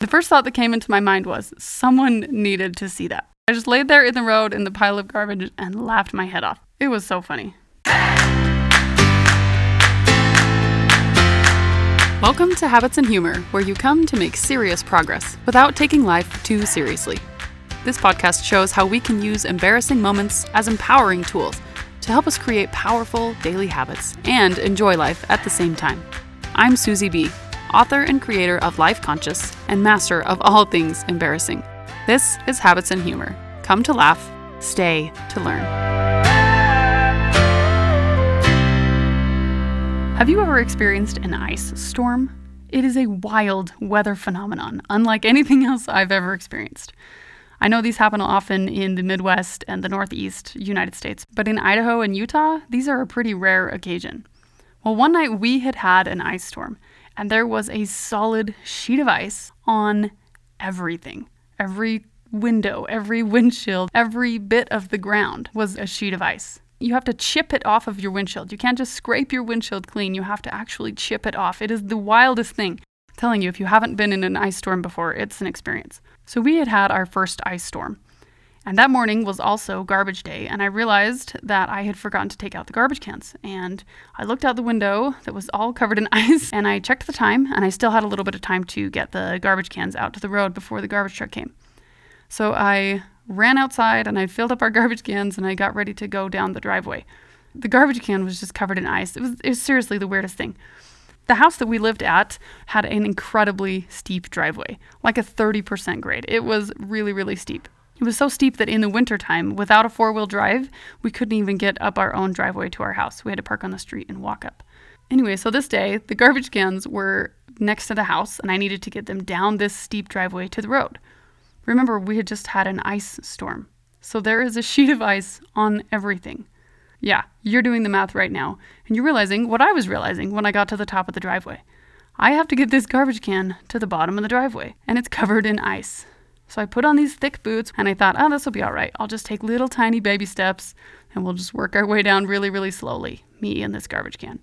The first thought that came into my mind was someone needed to see that. I just laid there in the road in the pile of garbage and laughed my head off. It was so funny. Welcome to Habits and Humor, where you come to make serious progress without taking life too seriously. This podcast shows how we can use embarrassing moments as empowering tools to help us create powerful daily habits and enjoy life at the same time. I'm Suzi B, author and creator of Life Conscious and master of all things embarrassing. This is Habits and Humor. Come to laugh, stay to learn. Have you ever experienced an ice storm? It is a wild weather phenomenon, unlike anything else I've ever experienced. I know these happen often in the Midwest and the Northeast United States, but in Idaho and Utah, these are a pretty rare occasion. Well, one night we had had an ice storm, and there was a solid sheet of ice on everything. Every window, every windshield, every bit of the ground was a sheet of ice. You have to chip it off of your windshield. You can't just scrape your windshield clean. You have to actually chip it off. It is the wildest thing. I'm telling you, if you haven't been in an ice storm before, it's an experience. So we had had our first ice storm. And that morning was also garbage day, and I realized that I had forgotten to take out the garbage cans. And I looked out the window that was all covered in ice, and I checked the time, and I still had a little bit of time to get the garbage cans out to the road before the garbage truck came. So I ran outside and I filled up our garbage cans and I got ready to go down the driveway. The garbage can was just covered in ice. It was, it was seriously the weirdest thing. The house that we lived at had an incredibly steep driveway, like a 30% grade. It was really, really steep. It was so steep that in the wintertime, without a four wheel drive, we couldn't even get up our own driveway to our house. We had to park on the street and walk up. Anyway, so this day, the garbage cans were next to the house, and I needed to get them down this steep driveway to the road. Remember, we had just had an ice storm. So there is a sheet of ice on everything. Yeah, you're doing the math right now, and you're realizing what I was realizing when I got to the top of the driveway. I have to get this garbage can to the bottom of the driveway, and it's covered in ice. So I put on these thick boots, and I thought, oh, this will be all right. I'll just take little tiny baby steps, and we'll just work our way down really, really slowly, me and this garbage can.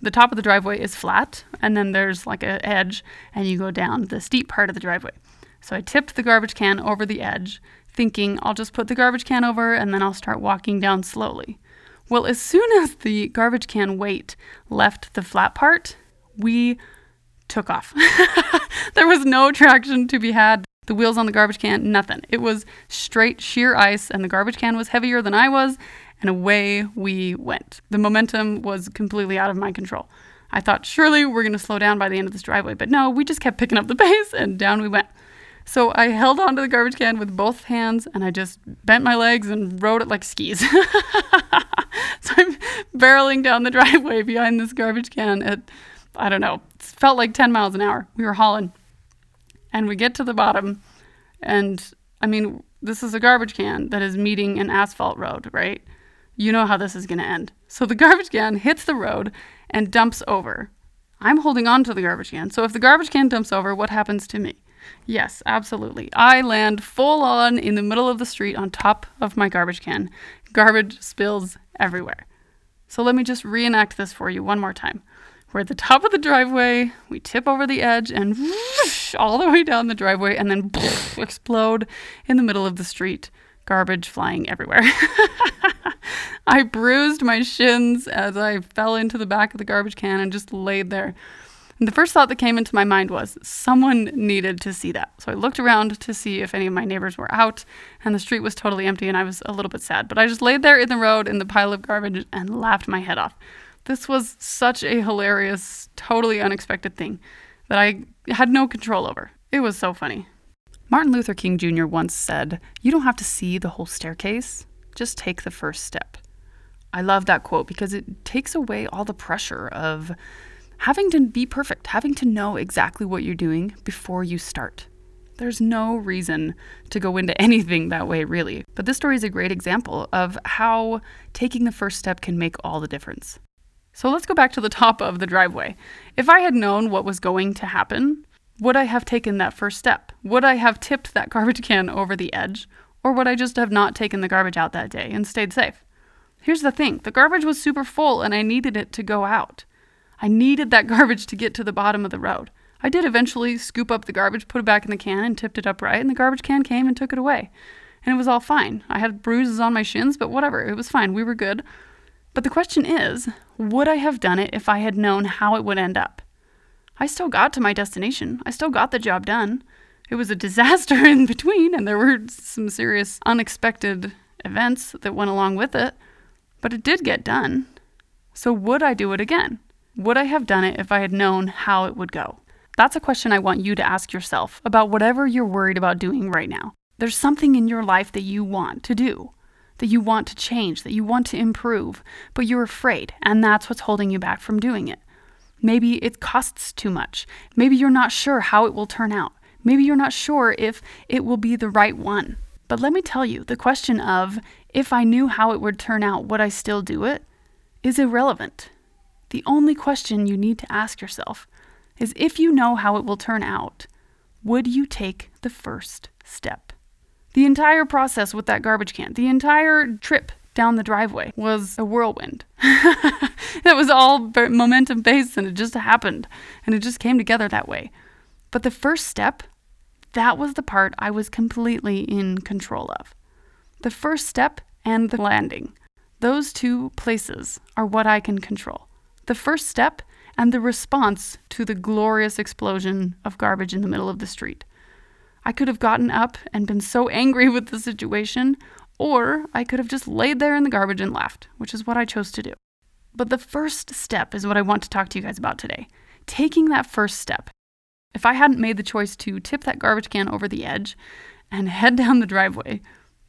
The top of the driveway is flat, and then there's like an edge, and you go down the steep part of the driveway. So I tipped the garbage can over the edge, thinking I'll just put the garbage can over and then I'll start walking down slowly. Well, as soon as the garbage can weight left the flat part, we took off. there was no traction to be had. The wheels on the garbage can, nothing. It was straight sheer ice, and the garbage can was heavier than I was, and away we went. The momentum was completely out of my control. I thought, surely we're going to slow down by the end of this driveway, but no, we just kept picking up the pace, and down we went. So I held onto the garbage can with both hands and I just bent my legs and rode it like skis. so I'm barreling down the driveway behind this garbage can at, I don't know, it felt like 10 miles an hour. We were hauling. And we get to the bottom, and I mean, this is a garbage can that is meeting an asphalt road, right? You know how this is going to end. So the garbage can hits the road and dumps over. I'm holding on to the garbage can. So if the garbage can dumps over, what happens to me? Yes, absolutely. I land full on in the middle of the street on top of my garbage can. Garbage spills everywhere. So let me just reenact this for you one more time. We're at the top of the driveway, we tip over the edge and whoosh, all the way down the driveway and then poof, explode in the middle of the street. Garbage flying everywhere. I bruised my shins as I fell into the back of the garbage can and just laid there And the first thought that came into my mind was someone needed to see that. So I looked around to see if any of my neighbors were out, and the street was totally empty, and I was a little bit sad. But I just laid there in the road in the pile of garbage and laughed my head off. This was such a hilarious, totally unexpected thing that I had no control over. It was so funny. Martin Luther King Jr. once said, You don't have to see the whole staircase, just take the first step. I love that quote because it takes away all the pressure of having to be perfect, having to know exactly what you're doing before you start. There's no reason to go into anything that way, really. But this story is a great example of how taking the first step can make all the difference. So let's go back to the top of the driveway. If I had known what was going to happen, would I have taken that first step? Would I have tipped that garbage can over the edge? Or would I just have not taken the garbage out that day and stayed safe? Here's the thing the garbage was super full and I needed it to go out. I needed that garbage to get to the bottom of the road. I did eventually scoop up the garbage, put it back in the can, and tipped it upright, and the garbage can came and took it away. And it was all fine. I had bruises on my shins, but whatever, it was fine. We were good. But the question is would I have done it if I had known how it would end up? I still got to my destination, I still got the job done. It was a disaster in between, and there were some serious unexpected events that went along with it, but it did get done. So, would I do it again? Would I have done it if I had known how it would go? That's a question I want you to ask yourself about whatever you're worried about doing right now. There's something in your life that you want to do, that you want to change, that you want to improve, but you're afraid, and that's what's holding you back from doing it. Maybe it costs too much. Maybe you're not sure how it will turn out. Maybe you're not sure if it will be the right one. But let me tell you, the question of if I knew how it would turn out, would I still do it? is irrelevant. The only question you need to ask yourself is if you know how it will turn out, would you take the first step? The entire process with that garbage can, the entire trip down the driveway was a whirlwind. that was all momentum based and it just happened and it just came together that way. But the first step, that was the part I was completely in control of. The first step and the landing. Those two places are what I can control. The first step and the response to the glorious explosion of garbage in the middle of the street. I could have gotten up and been so angry with the situation, or I could have just laid there in the garbage and laughed, which is what I chose to do. But the first step is what I want to talk to you guys about today. Taking that first step. If I hadn't made the choice to tip that garbage can over the edge and head down the driveway,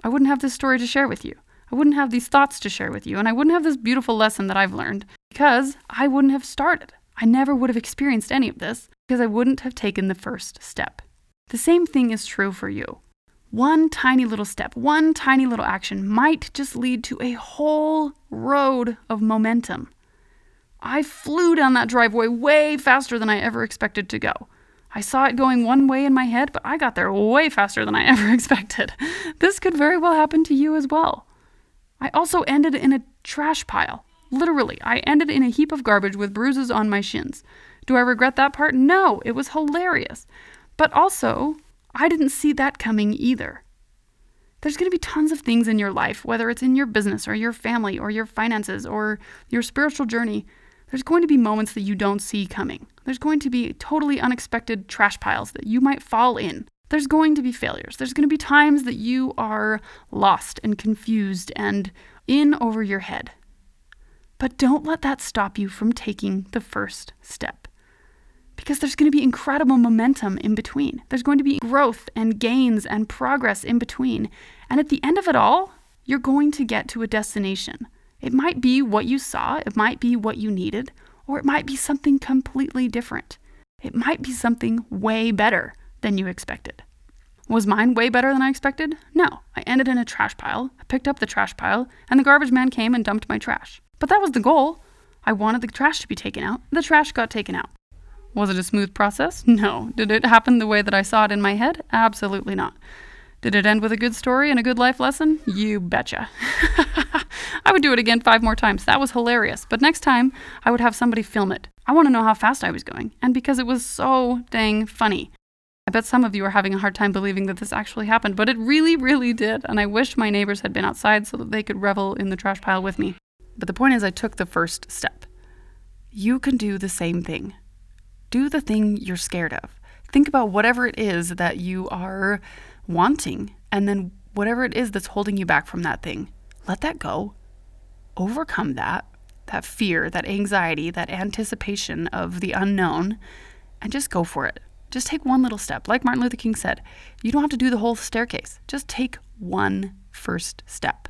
I wouldn't have this story to share with you. I wouldn't have these thoughts to share with you, and I wouldn't have this beautiful lesson that I've learned because I wouldn't have started. I never would have experienced any of this because I wouldn't have taken the first step. The same thing is true for you. One tiny little step, one tiny little action might just lead to a whole road of momentum. I flew down that driveway way faster than I ever expected to go. I saw it going one way in my head, but I got there way faster than I ever expected. This could very well happen to you as well. I also ended in a trash pile. Literally, I ended in a heap of garbage with bruises on my shins. Do I regret that part? No, it was hilarious. But also, I didn't see that coming either. There's going to be tons of things in your life, whether it's in your business or your family or your finances or your spiritual journey. There's going to be moments that you don't see coming. There's going to be totally unexpected trash piles that you might fall in there's going to be failures. There's going to be times that you are lost and confused and in over your head. But don't let that stop you from taking the first step. Because there's going to be incredible momentum in between. There's going to be growth and gains and progress in between. And at the end of it all, you're going to get to a destination. It might be what you saw, it might be what you needed, or it might be something completely different. It might be something way better than you expected. Was mine way better than I expected? No. I ended in a trash pile. I picked up the trash pile, and the garbage man came and dumped my trash. But that was the goal. I wanted the trash to be taken out. The trash got taken out. Was it a smooth process? No. Did it happen the way that I saw it in my head? Absolutely not. Did it end with a good story and a good life lesson? You betcha. I would do it again five more times. That was hilarious. But next time, I would have somebody film it. I want to know how fast I was going. And because it was so dang funny. I bet some of you are having a hard time believing that this actually happened, but it really, really did, and I wish my neighbors had been outside so that they could revel in the trash pile with me. But the point is, I took the first step. You can do the same thing. Do the thing you're scared of. Think about whatever it is that you are wanting, and then whatever it is that's holding you back from that thing, let that go. Overcome that, that fear, that anxiety, that anticipation of the unknown, and just go for it. Just take one little step. Like Martin Luther King said, you don't have to do the whole staircase. Just take one first step,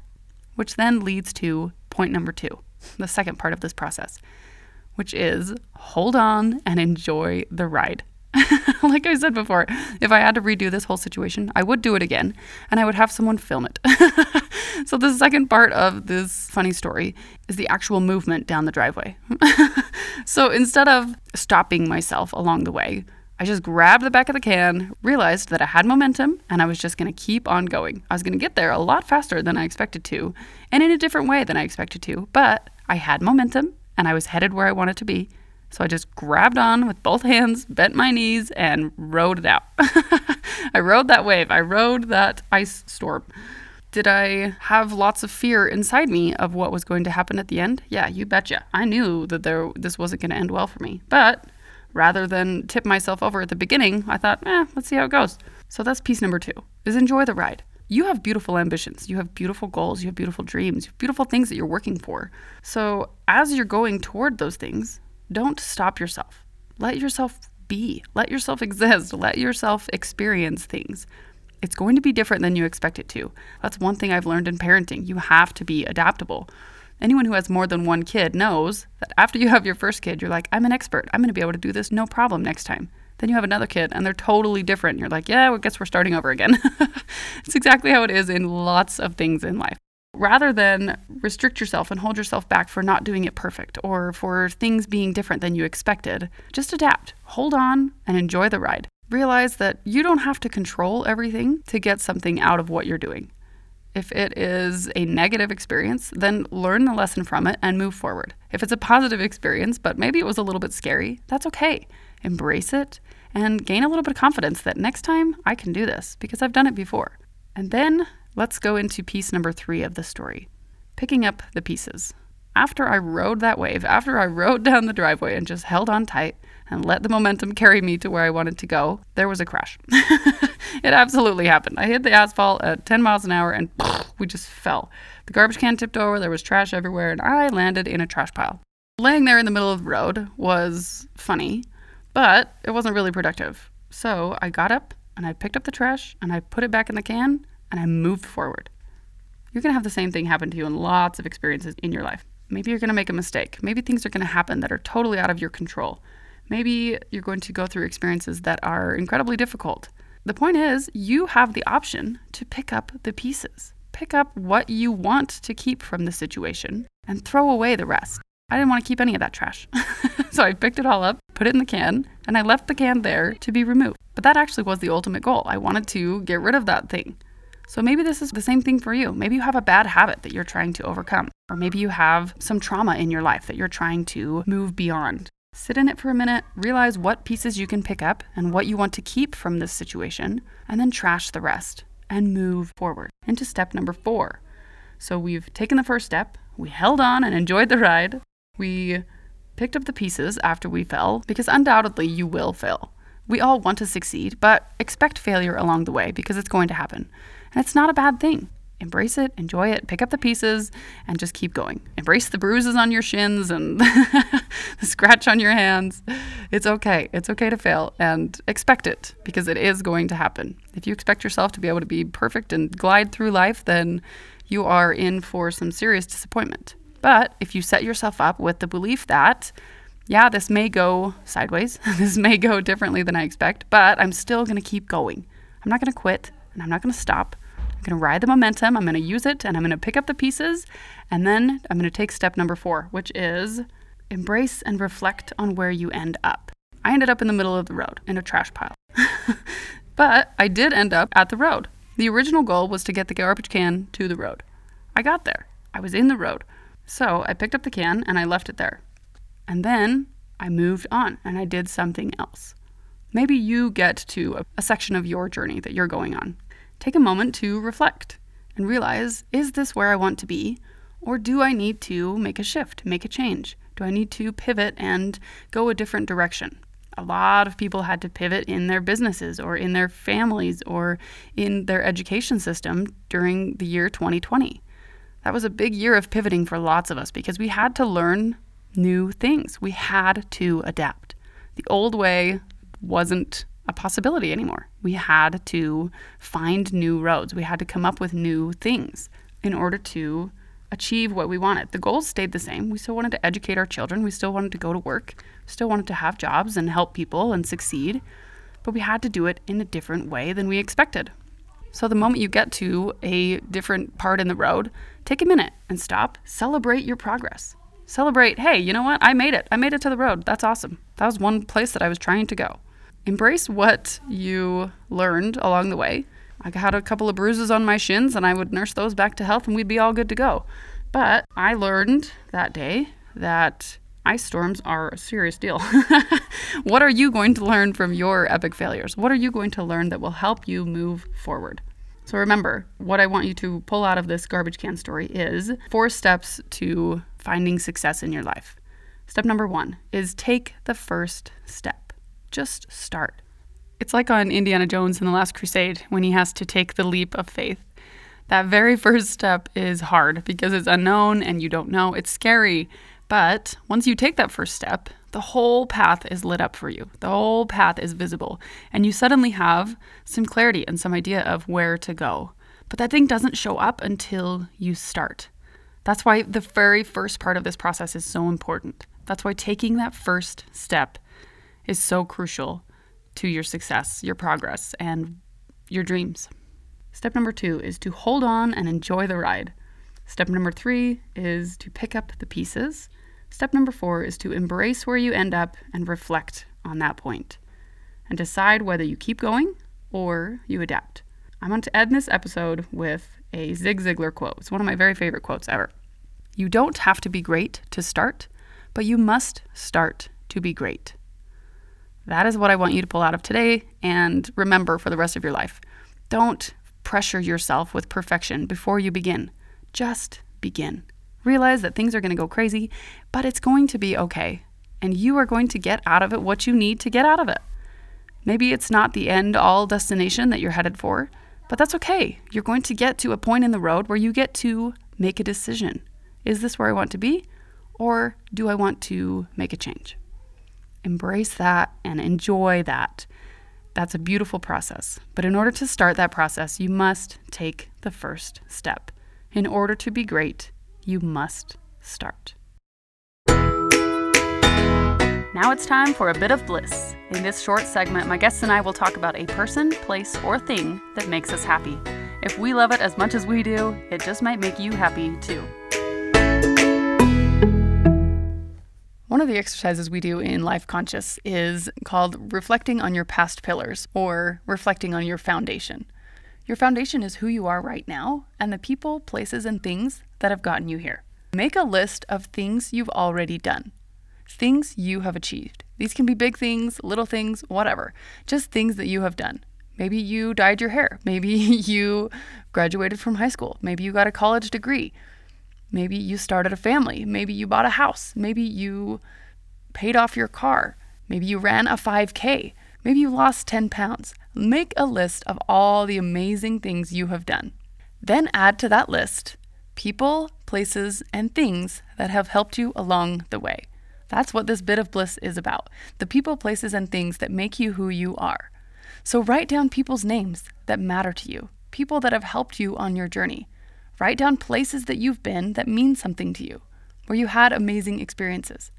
which then leads to point number two, the second part of this process, which is hold on and enjoy the ride. like I said before, if I had to redo this whole situation, I would do it again and I would have someone film it. so, the second part of this funny story is the actual movement down the driveway. so, instead of stopping myself along the way, I just grabbed the back of the can, realized that I had momentum, and I was just to keep on going. I was to get there a lot faster than I expected to, and in a different way than I expected to, but I had momentum and I was headed where I wanted to be. So I just grabbed on with both hands, bent my knees, and rode it out. I rode that wave. I rode that ice storm. Did I have lots of fear inside me of what was going to happen at the end? Yeah, you betcha. I knew that there this wasn't going to end well for me. But rather than tip myself over at the beginning, I thought, eh, let's see how it goes. So that's piece number two: is enjoy the ride. You have beautiful ambitions, you have beautiful goals, you have beautiful dreams, you have beautiful things that you're working for. So as you're going toward those things, don't stop yourself. Let yourself be. Let yourself exist. Let yourself experience things. It's going to be different than you expect it to. That's one thing I've learned in parenting. You have to be adaptable. Anyone who has more than one kid knows that after you have your first kid, you're like, I'm an expert. I'm going to be able to do this no problem next time. Then you have another kid and they're totally different. You're like, yeah, I guess we're starting over again. it's exactly how it is in lots of things in life rather than restrict yourself and hold yourself back for not doing it perfect or for things being different than you expected, just adapt, hold on, and enjoy the ride. Realize that you don't have to control everything to get something out of what you're doing. If it is a negative experience, then learn the lesson from it and move forward. If it's a positive experience, but maybe it was a little bit scary, that's okay. Embrace it and gain a little bit of confidence that next time I can do this because I've done it before. And then Let's go into piece number three of the story picking up the pieces. After I rode that wave, after I rode down the driveway and just held on tight and let the momentum carry me to where I wanted to go, there was a crash. it absolutely happened. I hit the asphalt at 10 miles an hour and we just fell. The garbage can tipped over, there was trash everywhere, and I landed in a trash pile. Laying there in the middle of the road was funny, but it wasn't really productive. So I got up and I picked up the trash and I put it back in the can and I moved forward. You're going to have the same thing happen to you in lots of experiences in your life. Maybe you're going to make a mistake. Maybe things are going to happen that are totally out of your control. Maybe you're going to go through experiences that are incredibly difficult. The point is, you have the option to pick up the pieces. Pick up what you want to keep from the situation and throw away the rest. I didn't want to keep any of that trash. so I picked it all up, put it in the can, and I left the can there to be removed. But that actually was the ultimate goal. I wanted to get rid of that thing. So maybe this is the same thing for you. Maybe you have a bad habit that you're trying to overcome, or maybe you have some trauma in your life that you're trying to move beyond. Sit in it for a minute, realize what pieces you can pick up and what you want to keep from this situation, and then trash the rest and move forward into step number four. So we've taken the first step, we held on and enjoyed the ride, we picked up the pieces after we fell, because undoubtedly you will fail. We all want to succeed, but expect failure along the way because it's going to happen. And it's not a bad thing. Embrace it, enjoy it, pick up the pieces, and just keep going. Embrace the bruises on your shins and the scratch on your hands. It's okay. It's okay to fail and expect it because it is going to happen. If you expect yourself to be able to be perfect and glide through life, then you are in for some serious disappointment. But if you set yourself up with the belief that, yeah, this may go sideways, this may go differently than I expect, but I'm still going to keep going. I'm not going to quit and I'm not going to stop. I'm going to ride the momentum, I'm going to use it, and I'm going to pick up the pieces. And then I'm going to take step number four, which is embrace and reflect on where you end up. I ended up in the middle of the road in a trash pile. but I did end up at the road. The original goal was to get the garbage can to the road. I got there. I was in the road. So I picked up the can and I left it there. And then I moved on and I did something else. Maybe you get to a, a section of your journey that you're going on take a moment to reflect and realize is this where I want to be? Or do I need to make a shift, make a change? Do I need to pivot and go a different direction? A lot of people had to pivot in their businesses or in their families or in their education system during the year 2020. That was a big year of pivoting for lots of us because we had to learn new things. We had to adapt. The old way wasn't a possibility anymore. We had to find new roads. We had to come up with new things in order to achieve what we wanted. The goals stayed the same. We still wanted to educate our children. We still wanted to go to work. Still wanted to have jobs and help people and succeed. But we had to do it in a different way than we expected. So the moment you get to a different part in the road, take a minute and stop, celebrate your progress. Celebrate, hey, you know what? I made it. I made it to the road. That's awesome. That was one place that I was trying to go embrace what you learned along the way. I had a couple of bruises on my shins and I would nurse those back to health and we'd be all good to go. But I learned that day that Ice storms are a serious deal. what are you going to learn from your epic failures? What are you going to learn that will help you move forward? So remember, what I want you to pull out of this garbage can story is four steps to finding success in your life. Step number one is take the first step. Just start. It's like on Indiana Jones in The Last Crusade when he has to take the leap of faith. That very first step is hard because it's unknown and you don't know. It's scary. But once you take that first step, the whole path is lit up for you. The whole path is visible. And you suddenly have some clarity and some idea of where to go. But that thing doesn't show up until you start. That's why the very first part of this process is so important. That's why taking that first step is so crucial to your success, your progress, and your dreams. Step number two is to hold on and enjoy the ride. Step number three is to pick up the pieces. Step number four is to embrace where you end up and reflect on that point and decide whether you keep going or you adapt. I want to end this episode with a Zig Ziglar quote. It's one of my very favorite quotes ever. You don't have to be great to start, but you must start to be great. That is what I want you to pull out of today and remember for the rest of your life. Don't pressure yourself with perfection before you begin. Just begin. Realize that things are going to go crazy, but it's going to be okay. And you are going to get out of it what you need to get out of it. Maybe it's not the end all destination that you're headed for, but that's okay. You're going to get to a point in the road where you get to make a decision. Is this where I want to be? Or do I want to make a change? Embrace that and enjoy that. That's a beautiful process. But in order to start that process, you must take the first step. In order to be great, you must start. Now it's time for a bit of bliss. In this short segment, my guests and I will talk about a person, place, or thing that makes us happy. If we love it as much as we do, it just might make you happy too. One of the exercises we do in Life Conscious is called reflecting on your past pillars or reflecting on your foundation. Your foundation is who you are right now and the people, places, and things that have gotten you here. Make a list of things you've already done, things you have achieved. These can be big things, little things, whatever, just things that you have done. Maybe you dyed your hair. Maybe you graduated from high school. Maybe you got a college degree. Maybe you started a family. Maybe you bought a house. Maybe you paid off your car. Maybe you ran a 5K. Maybe you lost 10 pounds. Make a list of all the amazing things you have done. Then add to that list people, places, and things that have helped you along the way. That's what this bit of bliss is about the people, places, and things that make you who you are. So write down people's names that matter to you, people that have helped you on your journey. Write down places that you've been that mean something to you, where you had amazing experiences.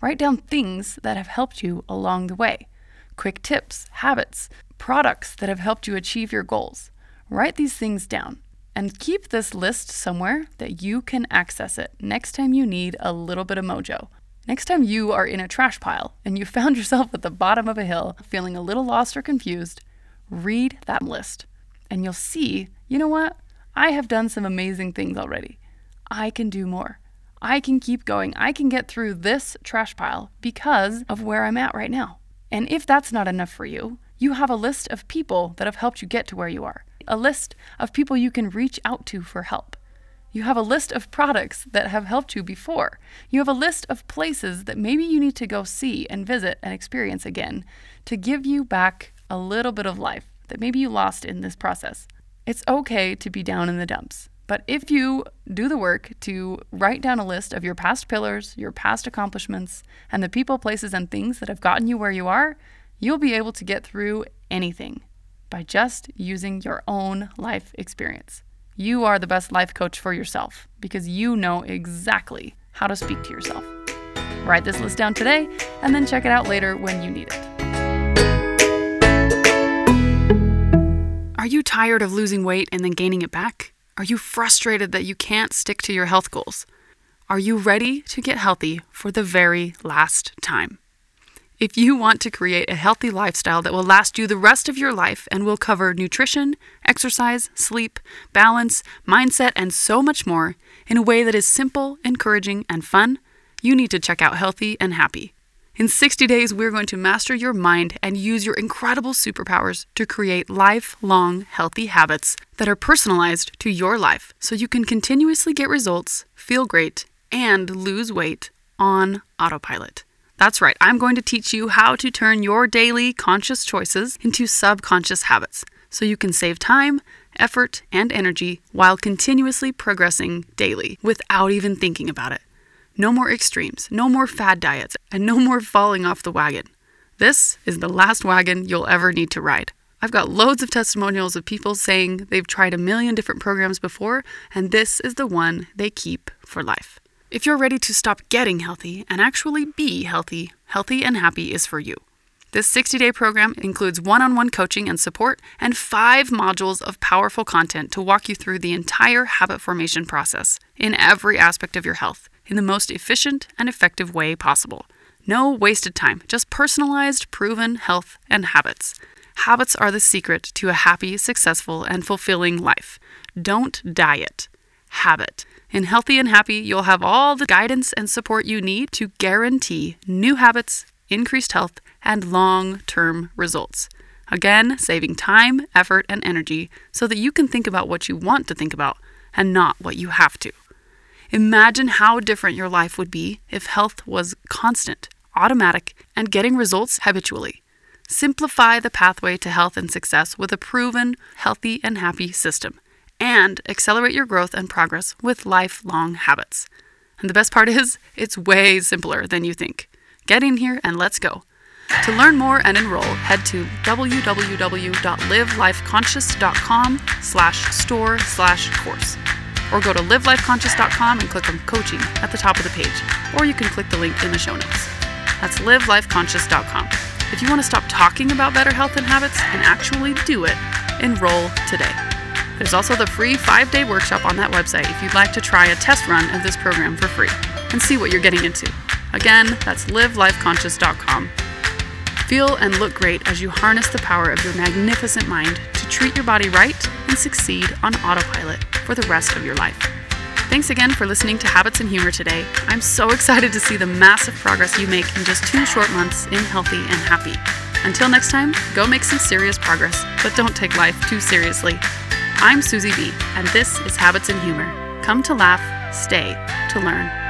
Write down things that have helped you along the way quick tips, habits, products that have helped you achieve your goals. Write these things down and keep this list somewhere that you can access it next time you need a little bit of mojo. Next time you are in a trash pile and you found yourself at the bottom of a hill feeling a little lost or confused, read that list and you'll see, you know what? I have done some amazing things already. I can do more. I can keep going. I can get through this trash pile because of where I'm at right now. And if that's not enough for you, you have a list of people that have helped you get to where you are, a list of people you can reach out to for help. You have a list of products that have helped you before. You have a list of places that maybe you need to go see and visit and experience again to give you back a little bit of life that maybe you lost in this process. It's okay to be down in the dumps. But if you do the work to write down a list of your past pillars, your past accomplishments, and the people, places, and things that have gotten you where you are, you'll be able to get through anything by just using your own life experience. You are the best life coach for yourself because you know exactly how to speak to yourself. Write this list down today and then check it out later when you need it. Are you tired of losing weight and then gaining it back? Are you frustrated that you can't stick to your health goals? Are you ready to get healthy for the very last time? If you want to create a healthy lifestyle that will last you the rest of your life and will cover nutrition, exercise, sleep, balance, mindset, and so much more in a way that is simple, encouraging, and fun, you need to check out Healthy and Happy. In 60 days, we're going to master your mind and use your incredible superpowers to create lifelong healthy habits that are personalized to your life so you can continuously get results, feel great, and lose weight on autopilot. That's right, I'm going to teach you how to turn your daily conscious choices into subconscious habits so you can save time, effort, and energy while continuously progressing daily without even thinking about it. No more extremes, no more fad diets, and no more falling off the wagon. This is the last wagon you'll ever need to ride. I've got loads of testimonials of people saying they've tried a million different programs before, and this is the one they keep for life. If you're ready to stop getting healthy and actually be healthy, Healthy and Happy is for you. This 60 day program includes one on one coaching and support and five modules of powerful content to walk you through the entire habit formation process in every aspect of your health in the most efficient and effective way possible. No wasted time, just personalized, proven health and habits. Habits are the secret to a happy, successful, and fulfilling life. Don't diet, habit. In Healthy and Happy, you'll have all the guidance and support you need to guarantee new habits, increased health, and long term results. Again, saving time, effort, and energy so that you can think about what you want to think about and not what you have to. Imagine how different your life would be if health was constant, automatic, and getting results habitually. Simplify the pathway to health and success with a proven, healthy, and happy system, and accelerate your growth and progress with lifelong habits. And the best part is, it's way simpler than you think. Get in here and let's go. To learn more and enroll, head to www.livelifeconscious.com slash store slash course. Or go to livelifeconscious.com and click on coaching at the top of the page. Or you can click the link in the show notes. That's livelifeconscious.com. If you want to stop talking about better health and habits and actually do it, enroll today. There's also the free five day workshop on that website if you'd like to try a test run of this program for free and see what you're getting into. Again, that's livelifeconscious.com. Feel and look great as you harness the power of your magnificent mind to treat your body right and succeed on autopilot for the rest of your life. Thanks again for listening to Habits and Humor today. I'm so excited to see the massive progress you make in just two short months in Healthy and Happy. Until next time, go make some serious progress, but don't take life too seriously. I'm Suzi B, and this is Habits and Humor. Come to laugh, stay to learn.